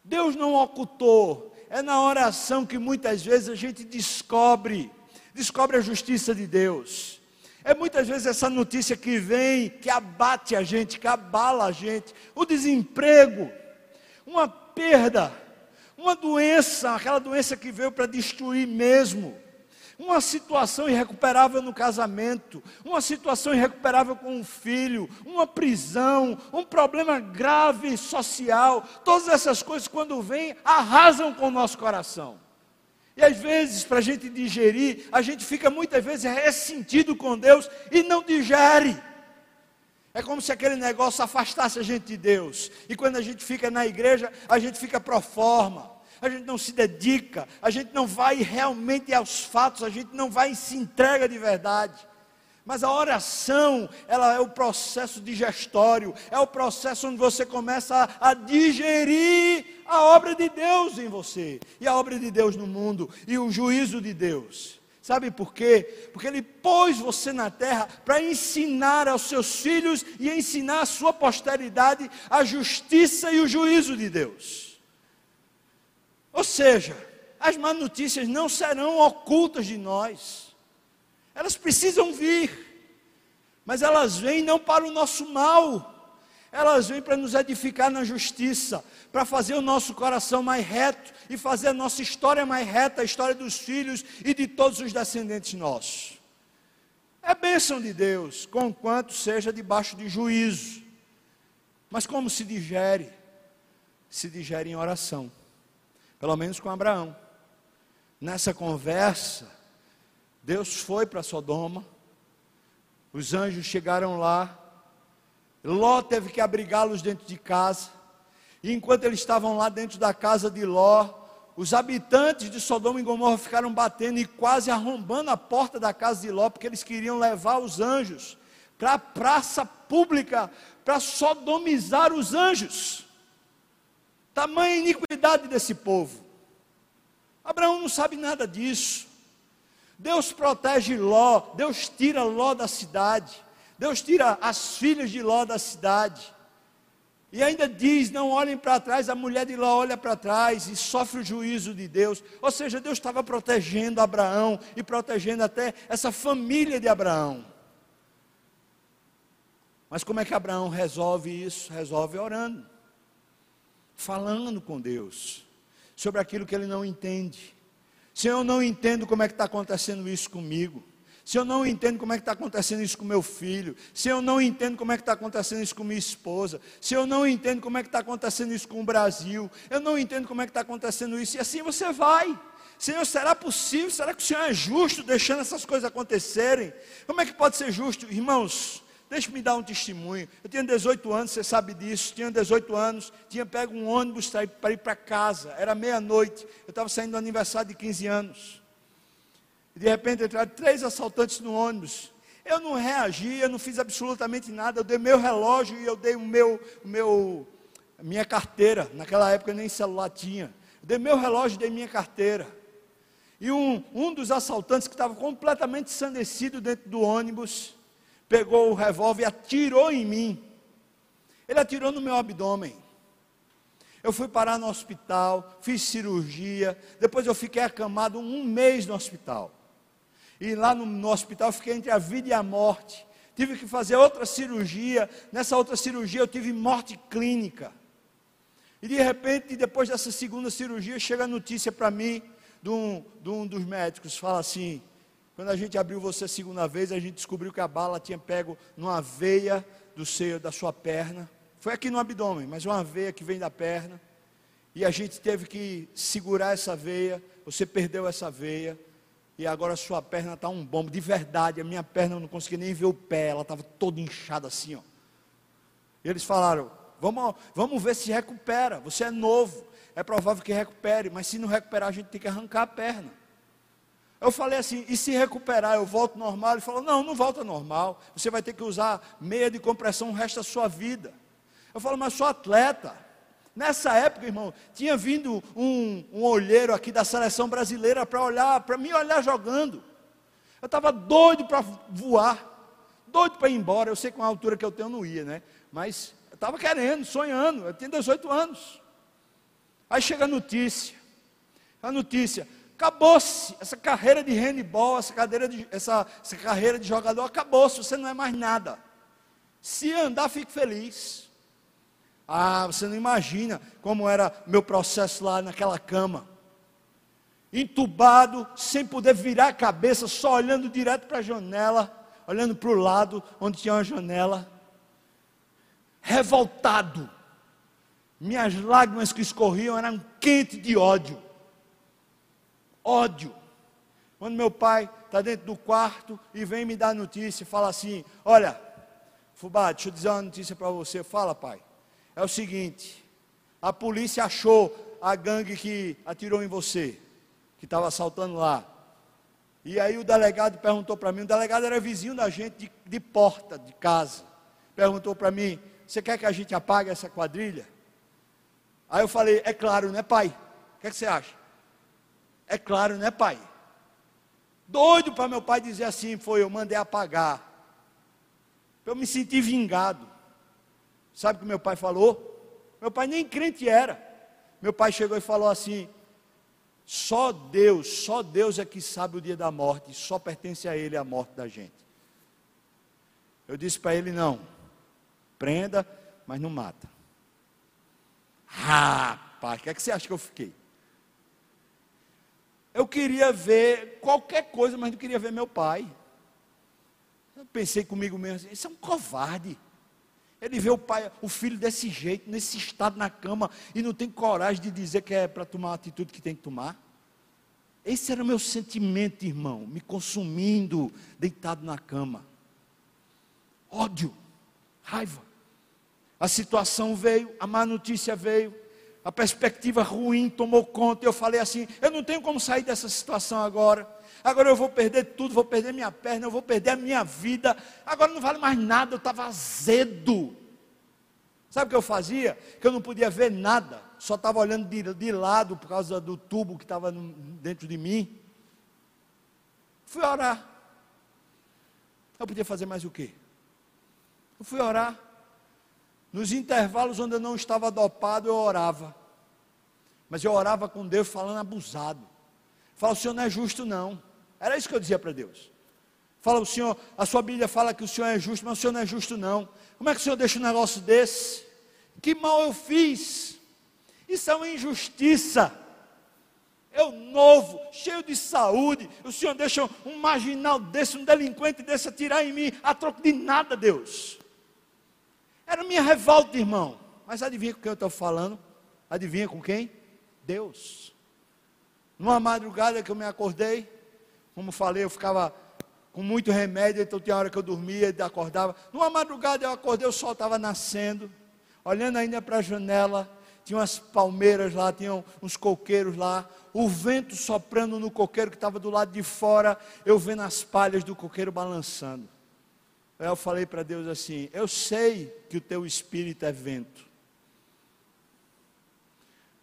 Deus não ocultou, é na oração que muitas vezes a gente descobre, descobre a justiça de Deus. É muitas vezes essa notícia que vem, que abate a gente, que abala a gente, o desemprego, uma perda, uma doença, aquela doença que veio para destruir mesmo uma situação irrecuperável no casamento, uma situação irrecuperável com um filho, uma prisão, um problema grave social, todas essas coisas, quando vêm, arrasam com o nosso coração. E às vezes, para a gente digerir, a gente fica muitas vezes ressentido com Deus e não digere. É como se aquele negócio afastasse a gente de Deus. E quando a gente fica na igreja, a gente fica pro forma a gente não se dedica, a gente não vai realmente aos fatos, a gente não vai e se entrega de verdade. Mas a oração, ela é o processo digestório, é o processo onde você começa a, a, digerir a obra de Deus em você, e a obra de Deus no mundo, e o juízo de Deus. Sabe por quê? Porque Ele pôs você na terra para ensinar aos seus filhos e ensinar à sua posteridade a justiça e o juízo de Deus. Ou seja, as más notícias não serão ocultas de nós, elas precisam vir, mas elas vêm não para o nosso mal, elas vêm para nos edificar na justiça, para fazer o nosso coração mais reto e fazer a nossa história mais reta, a história dos filhos e de todos os descendentes nossos. É bênção de Deus, conquanto seja debaixo de juízo. Mas como se digere? Se digere em oração pelo menos com Abraão. Nessa conversa, Deus foi para Sodoma, os anjos chegaram lá, Ló teve que abrigá-los dentro de casa, e enquanto eles estavam lá dentro da casa de Ló, os habitantes de Sodoma e Gomorra ficaram batendo e quase arrombando a porta da casa de Ló, porque eles queriam levar os anjos para a praça pública, para sodomizar os anjos. Tamanha iniquidade desse povo. Abraão não sabe nada disso. Deus protege Ló, Deus tira Ló da cidade, Deus tira as filhas de Ló da cidade. E ainda diz: não olhem para trás, a mulher de Ló olha para trás e sofre o juízo de Deus. Ou seja, Deus estava protegendo Abraão e protegendo até essa família de Abraão. Mas como é que Abraão resolve isso? Resolve orando falando com Deus sobre aquilo que ele não entende. Se eu não entendo como é que está acontecendo isso comigo, se eu não entendo como é que está acontecendo isso com meu filho, se eu não entendo como é que está acontecendo isso com minha esposa, se eu não entendo como é que está acontecendo isso com o Brasil, eu não entendo como é que está acontecendo isso, e assim você vai. Senhor, será possível? Será que o Senhor é justo deixando essas coisas acontecerem? Como é que pode ser justo? Irmãos, Deixe-me dar um testemunho. Eu tinha 18 anos, você sabe disso. Tinha 18 anos, tinha pego um ônibus para ir para casa. Era meia-noite. Eu estava saindo do aniversário de 15 anos. De repente entraram três assaltantes no ônibus. Eu não reagi, eu não fiz absolutamente nada. Eu dei meu relógio e eu dei o meu, meu, minha carteira. Naquela época nem celular tinha. Eu dei meu relógio e dei minha carteira. E um, um dos assaltantes que estava completamente ensandecido dentro do ônibus pegou o revólver e atirou em mim. Ele atirou no meu abdômen. Eu fui parar no hospital, fiz cirurgia, depois eu fiquei acamado um mês no hospital. E lá no, no hospital fiquei entre a vida e a morte. Tive que fazer outra cirurgia. Nessa outra cirurgia eu tive morte clínica. E de repente, depois dessa segunda cirurgia, chega a notícia para mim de um, de um dos médicos, fala assim: Quando a gente abriu você a segunda vez, a gente descobriu que a bala tinha pego numa veia do seio da sua perna. Foi aqui no abdômen, mas uma veia que vem da perna. E a gente teve que segurar essa veia. Você perdeu essa veia. E agora sua perna está um bombo. De verdade, a minha perna eu não conseguia nem ver o pé. Ela estava toda inchada assim, ó. E eles falaram: vamos, vamos ver se recupera. Você é novo. É provável que recupere. Mas se não recuperar, a gente tem que arrancar a perna. Eu falei assim, e se recuperar, eu volto normal? Ele falou, não, não volta normal. Você vai ter que usar meia de compressão o resto da sua vida. Eu falo, mas sou atleta. Nessa época, irmão, tinha vindo um, um olheiro aqui da seleção brasileira para olhar, para me olhar jogando. Eu estava doido para voar, doido para ir embora. Eu sei que com a altura que eu tenho não ia, né? Mas eu estava querendo, sonhando. Eu tinha 18 anos. Aí chega a notícia. A notícia, Acabou-se essa carreira de handball, essa, de, essa, essa carreira de jogador, acabou-se, você não é mais nada. Se andar, fique feliz. Ah, você não imagina como era meu processo lá naquela cama. Entubado, sem poder virar a cabeça, só olhando direto para a janela, olhando para o lado onde tinha uma janela. Revoltado. Minhas lágrimas que escorriam eram quentes de ódio ódio. Quando meu pai está dentro do quarto e vem me dar notícia e fala assim: Olha, Fubá, deixa eu dizer uma notícia para você. Fala, pai. É o seguinte: a polícia achou a gangue que atirou em você, que estava assaltando lá. E aí o delegado perguntou para mim: o delegado era vizinho da gente de, de porta de casa. Perguntou para mim: Você quer que a gente apague essa quadrilha? Aí eu falei: É claro, né, pai? O que, é que você acha? É claro, né, pai? Doido para meu pai dizer assim, foi, eu mandei apagar. Eu me sentir vingado. Sabe o que meu pai falou? Meu pai nem crente era. Meu pai chegou e falou assim: só Deus, só Deus é que sabe o dia da morte, só pertence a Ele a morte da gente. Eu disse para ele: não, prenda, mas não mata. Rapaz, o que, é que você acha que eu fiquei? Eu queria ver qualquer coisa, mas não queria ver meu pai. Eu pensei comigo mesmo assim, isso é um covarde. Ele vê o pai, o filho desse jeito, nesse estado na cama, e não tem coragem de dizer que é para tomar a atitude que tem que tomar. Esse era o meu sentimento, irmão, me consumindo, deitado na cama. Ódio, raiva. A situação veio, a má notícia veio, a perspectiva ruim tomou conta. Eu falei assim: eu não tenho como sair dessa situação agora. Agora eu vou perder tudo, vou perder minha perna, eu vou perder a minha vida. Agora não vale mais nada, eu estava azedo. Sabe o que eu fazia? Que eu não podia ver nada, só estava olhando de, de, lado por causa do tubo que estava dentro de mim. Fui orar. Eu podia fazer mais o quê? Eu fui orar. Nos intervalos onde eu não estava dopado, eu orava. Mas eu orava com Deus falando abusado. Fala, o Senhor não é justo, não. Era isso que eu dizia para Deus. Fala, o Senhor, a sua Bíblia fala que o Senhor é justo, mas o Senhor não é justo, não. Como é que o Senhor deixa um negócio desse? Que mal eu fiz? Isso é uma injustiça. Eu novo, cheio de saúde, o Senhor deixa um marginal desse, um delinquente desse atirar em mim, a troco de nada, Deus. Era minha revolta, irmão. Mas adivinha com quem eu estou falando? Adivinha com quem? Deus. Numa madrugada que eu me acordei, como falei, eu ficava com muito remédio, então tinha hora que eu dormia e acordava. Numa madrugada eu acordei, o sol estava nascendo, olhando ainda para a janela, tinha umas palmeiras lá, tinham uns coqueiros lá, o vento soprando no coqueiro que estava do lado de fora, eu vendo as palhas do coqueiro balançando. Eu falei para Deus assim: Eu sei que o teu espírito é vento,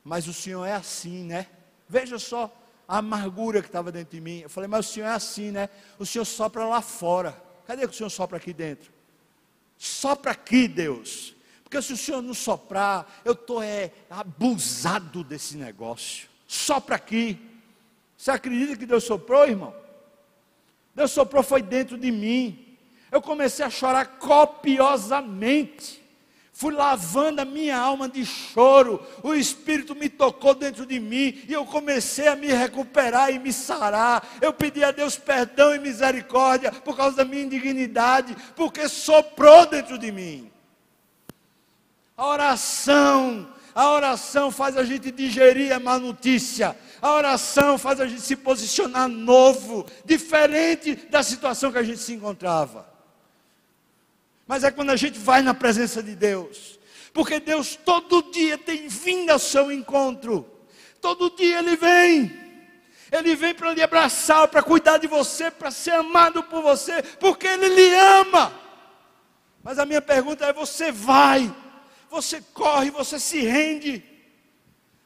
mas o Senhor é assim, né? Veja só a amargura que estava dentro de mim. Eu falei, mas o Senhor é assim, né? O Senhor sopra lá fora. Cadê que o Senhor sopra aqui dentro? Sopra aqui, Deus. Porque se o Senhor não soprar, eu estou é, abusado desse negócio. Sopra aqui. Você acredita que Deus soprou, irmão? Deus soprou foi dentro de mim eu comecei a chorar copiosamente. Fui lavando a minha alma de choro, o Espírito me tocou dentro de mim e eu comecei a me recuperar e me sarar. Eu pedi a Deus perdão e misericórdia por causa da minha indignidade, porque soprou dentro de mim. A oração, a oração faz a gente digerir a má notícia. A oração faz a gente se posicionar novo, diferente da situação que a gente se encontrava. Mas é quando a gente vai na presença de Deus, porque Deus todo dia tem vindo ao seu encontro, todo dia Ele vem. Ele vem para lhe abraçar, para cuidar de você, para ser amado por você, porque Ele lhe ama. Mas a minha pergunta é: você vai, você corre, você se rende,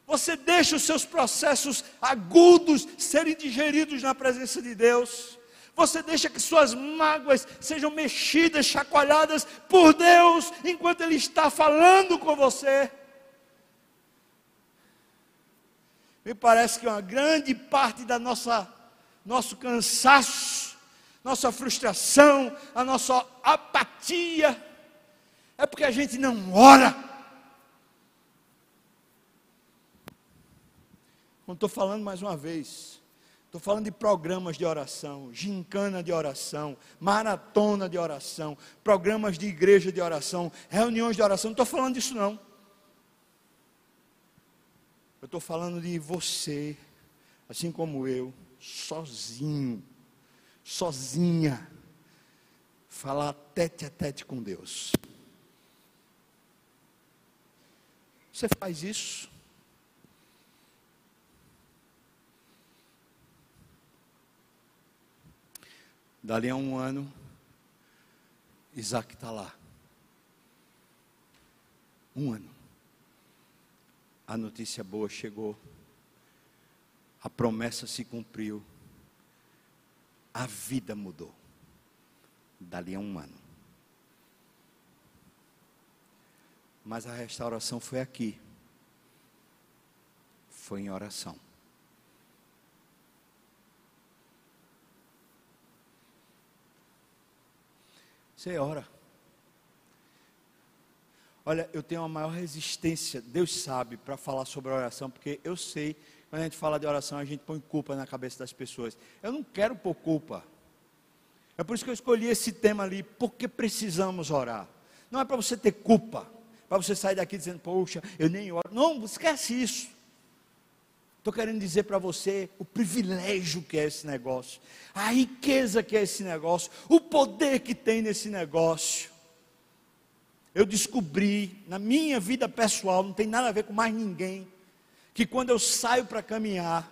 você deixa os seus processos agudos serem digeridos na presença de Deus? Você deixa que suas mágoas sejam mexidas, chacoalhadas por Deus, enquanto Ele está falando com você. Me parece que uma grande parte da nossa nosso cansaço, nossa frustração, a nossa apatia é porque a gente não ora. Não estou falando mais uma vez. Estou falando de programas de oração, gincana de oração, maratona de oração, programas de igreja de oração, reuniões de oração. Não estou falando disso não. Eu estou falando de você, assim como eu, sozinho, sozinha, falar tete a tete com Deus. Você faz isso? Dali a um ano, Isaac está lá. Um ano. A notícia boa chegou. A promessa se cumpriu. A vida mudou. Dali a um ano. Mas a restauração foi aqui. Foi em oração. Você ora. Olha, eu tenho uma maior resistência, Deus sabe, para falar sobre oração, porque eu sei, quando a gente fala de oração, a gente põe culpa na cabeça das pessoas. Eu não quero pôr culpa. É por isso que eu escolhi esse tema ali, porque precisamos orar. Não é para você ter culpa, para você sair daqui dizendo, poxa, eu nem oro. Não, esquece isso. Estou querendo dizer para você o privilégio que é esse negócio, a riqueza que é esse negócio, o poder que tem nesse negócio. Eu descobri na minha vida pessoal, não tem nada a ver com mais ninguém, que quando eu saio para caminhar,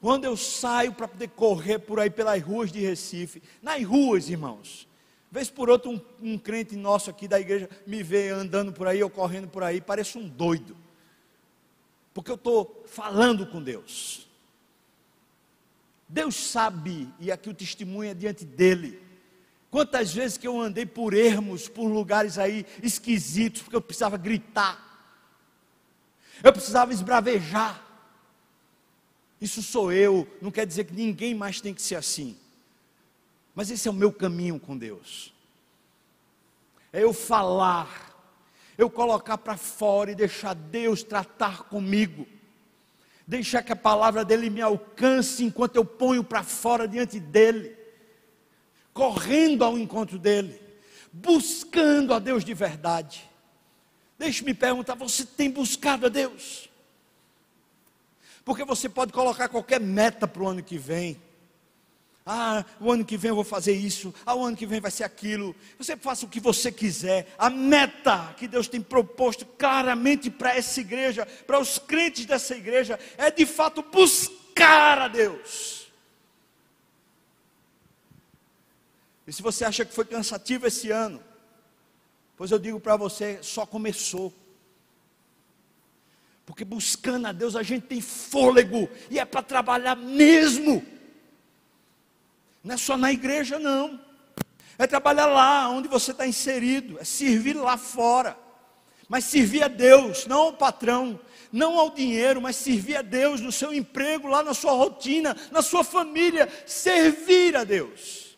quando eu saio para poder correr por aí pelas ruas de Recife, nas ruas, irmãos, vez por outro um, um crente nosso aqui da igreja me vê andando por aí ou correndo por aí, parece um doido porque eu estou falando com Deus. Deus sabe, e aqui o testemunho é diante dele. Quantas vezes que eu andei por ermos, por lugares aí esquisitos, porque eu precisava gritar, eu precisava esbravejar. Isso sou eu, não quer dizer que ninguém mais tem que ser assim. Mas esse é o meu caminho com Deus. É eu falar eu colocar para fora e deixar Deus tratar comigo, deixar que a palavra dele me alcance enquanto eu ponho para fora diante dele, correndo ao encontro dele, buscando a Deus de verdade. Deixe-me perguntar: você tem buscado a Deus? Porque você pode colocar qualquer meta para o ano que vem. Ah, o ano que vem eu vou fazer isso. Ah, o ano que vem vai ser aquilo. Você faça o que você quiser. A meta que Deus tem proposto claramente para essa igreja, para os crentes dessa igreja, é de fato buscar a Deus. E se você acha que foi cansativo esse ano, pois eu digo para você, só começou. Porque buscando a Deus a gente tem fôlego e é para trabalhar mesmo. Não é só na igreja, não. É trabalhar lá onde você está inserido, é servir lá fora. Mas servir a Deus, não ao patrão, não ao dinheiro, mas servir a Deus no seu emprego, lá na sua rotina, na sua família, servir a Deus.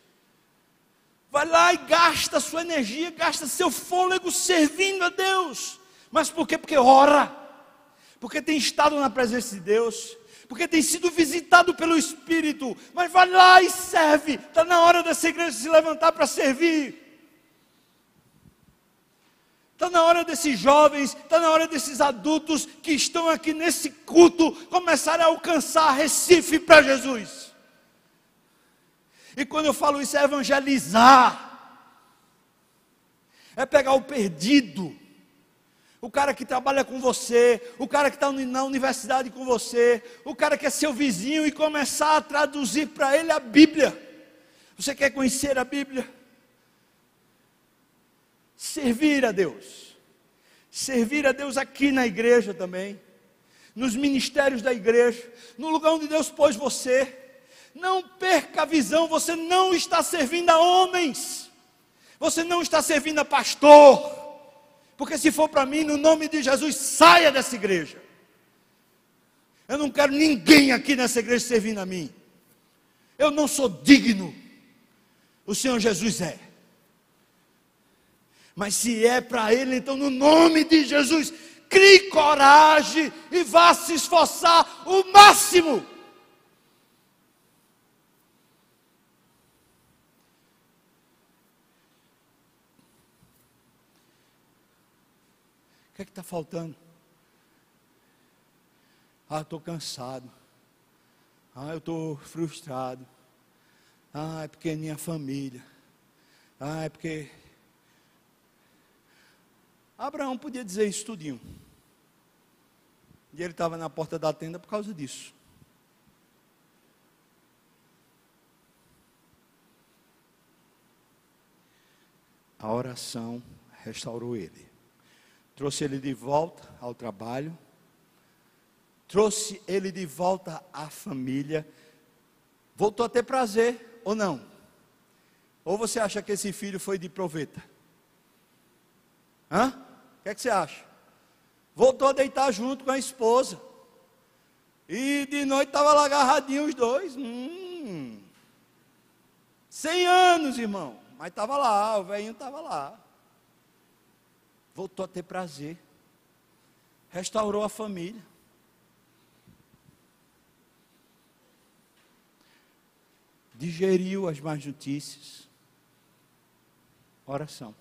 Vai lá e gasta sua energia, gasta seu fôlego servindo a Deus. Mas por quê? Porque ora. Porque tem estado na presença de Deus. Porque tem sido visitado pelo Espírito. Mas vai lá e serve. Está na hora dessa igreja se levantar para servir. Está na hora desses jovens, está na hora desses adultos que estão aqui nesse culto começarem a alcançar Recife para Jesus. E quando eu falo isso é evangelizar, é pegar o perdido, o cara que trabalha com você, o cara que está na universidade com você, o cara que é seu vizinho e começar a traduzir para ele a Bíblia. Você quer conhecer a Bíblia? servir a Deus. Servir a Deus aqui na igreja também, nos ministérios da igreja, no lugar onde Deus pôs você. Não perca a visão, você não está servindo a homens, você não está servindo a pastor, porque se for para mim, no nome de Jesus, saia dessa igreja. Eu não quero ninguém aqui nessa igreja servindo a mim. Eu não sou digno. O Senhor Jesus é. Mas se é para Ele, então, no nome de Jesus, crie coragem e vá se esforçar o máximo. O que é que está faltando? Ah, estou cansado. Ah, eu estou frustrado. Ah, é porque é minha família. Ah, é porque Abraão podia dizer isso tudinho. E ele estava na porta da tenda por causa disso. A oração restaurou ele. Trouxe ele de volta ao trabalho. Trouxe ele de volta à família. Voltou a ter prazer ou não? Ou você acha que esse filho foi de proveta? Hã? O que, é que você acha? Voltou a deitar junto com a esposa. E de noite estava lá agarradinho os dois. Hum. Cem anos, irmão. Mas estava lá, o velhinho estava lá. Voltou a ter prazer. Restaurou a família. Digeriu as más notícias. Oração.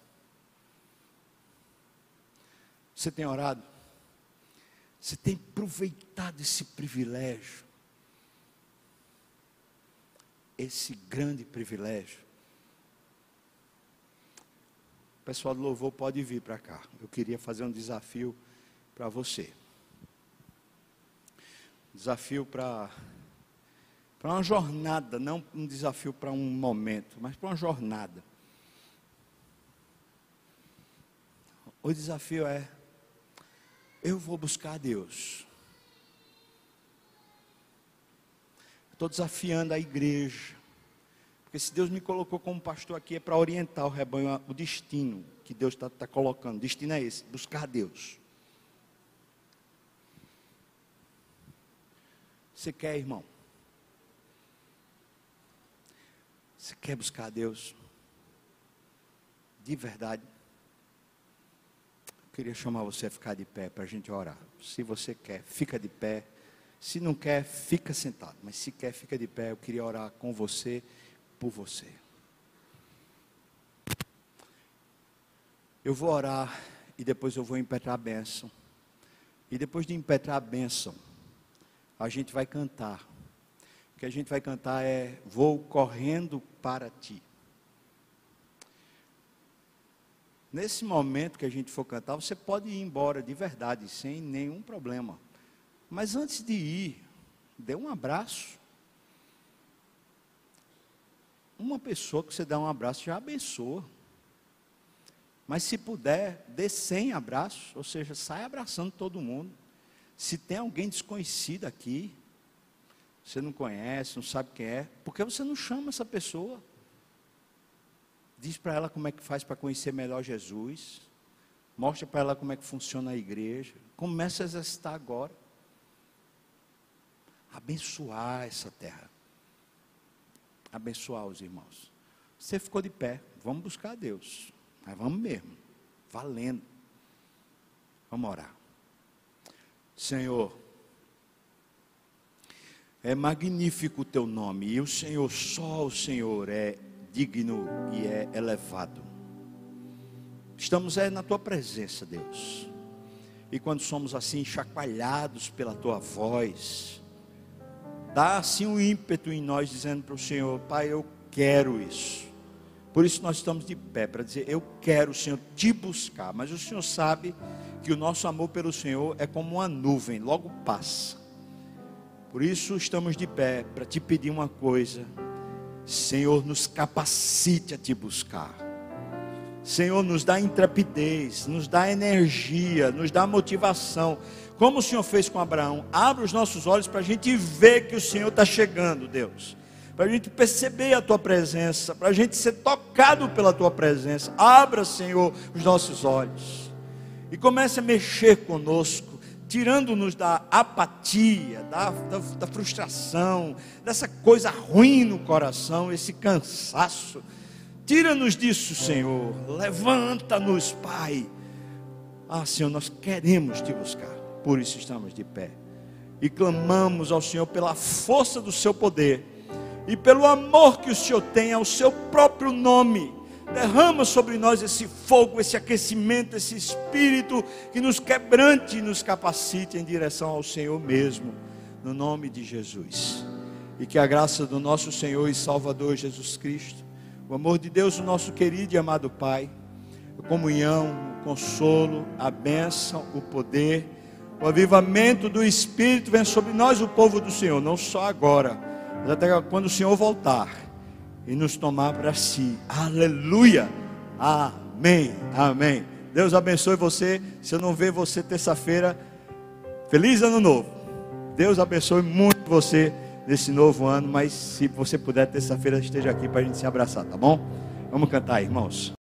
Você tem orado? Você tem aproveitado esse privilégio? Esse grande privilégio? O pessoal do louvor pode vir para cá. Eu queria fazer um desafio para você. Desafio para para uma jornada, não um desafio para um momento, mas para uma jornada. O desafio é eu vou buscar Deus. Estou desafiando a igreja. Porque se Deus me colocou como pastor aqui é para orientar o rebanho, o destino que Deus está tá colocando. O destino é esse: buscar Deus. Você quer, irmão? Você quer buscar Deus? De verdade? queria chamar você a ficar de pé para a gente orar. Se você quer, fica de pé. Se não quer, fica sentado. Mas se quer, fica de pé. Eu queria orar com você, por você. Eu vou orar e depois eu vou impetrar a bênção. E depois de impetrar a bênção, a gente vai cantar. O que a gente vai cantar é: Vou correndo para ti. Nesse momento que a gente for cantar, você pode ir embora de verdade, sem nenhum problema. Mas antes de ir, dê um abraço. Uma pessoa que você dá um abraço já abençoa. Mas se puder, dê 100 abraços, ou seja, sai abraçando todo mundo. Se tem alguém desconhecido aqui, você não conhece, não sabe quem é, por que você não chama essa pessoa? Diz para ela como é que faz para conhecer melhor Jesus. Mostra para ela como é que funciona a igreja. Começa a exercitar agora. Abençoar essa terra. Abençoar os irmãos. Você ficou de pé. vamos buscar a Deus. Mas vamos mesmo, valendo. Vamos orar. Senhor, é magnífico o teu nome, e o Senhor, só o Senhor é digno e é elevado. Estamos é na tua presença, Deus. E quando somos assim chacoalhados pela tua voz, dá assim um ímpeto em nós dizendo para o Senhor, Pai, eu quero isso. Por isso nós estamos de pé para dizer, eu quero, Senhor, te buscar. Mas o Senhor sabe que o nosso amor pelo Senhor é como uma nuvem, logo passa. Por isso estamos de pé para te pedir uma coisa. Senhor, nos capacite a te buscar. Senhor, nos dá intrepidez, nos dá energia, nos dá motivação. Como o Senhor fez com Abraão, abre os nossos olhos para a gente ver que o Senhor está chegando, Deus. Para a gente perceber a tua presença, para a gente ser tocado pela tua presença. Abra, Senhor, os nossos olhos e comece a mexer conosco, tirando-nos da apatia, da, da, da frustração, dessa coisa ruim no coração, esse cansaço Tira-nos disso, Senhor. Levanta-nos, Pai. Ah, Senhor, nós queremos te buscar. Por isso estamos de pé. E clamamos ao Senhor pela força do seu poder e pelo amor que o Senhor tem ao seu próprio nome. Derrama sobre nós esse fogo, esse aquecimento, esse espírito que nos quebrante e nos capacite em direção ao Senhor mesmo, no nome de Jesus. E que a graça do nosso Senhor e Salvador Jesus Cristo o amor de Deus, o nosso querido e amado Pai, a comunhão, o consolo, a bênção, o poder, o avivamento do Espírito vem sobre nós, o povo do Senhor, não só agora, mas até quando o Senhor voltar e nos tomar para si. Aleluia! Amém, amém. Deus abençoe você. Se eu não ver você terça-feira, feliz ano novo. Deus abençoe muito você nesse novo ano, mas se você puder, terça-feira esteja aqui para a gente se abraçar, tá bom? Vamos cantar, irmãos.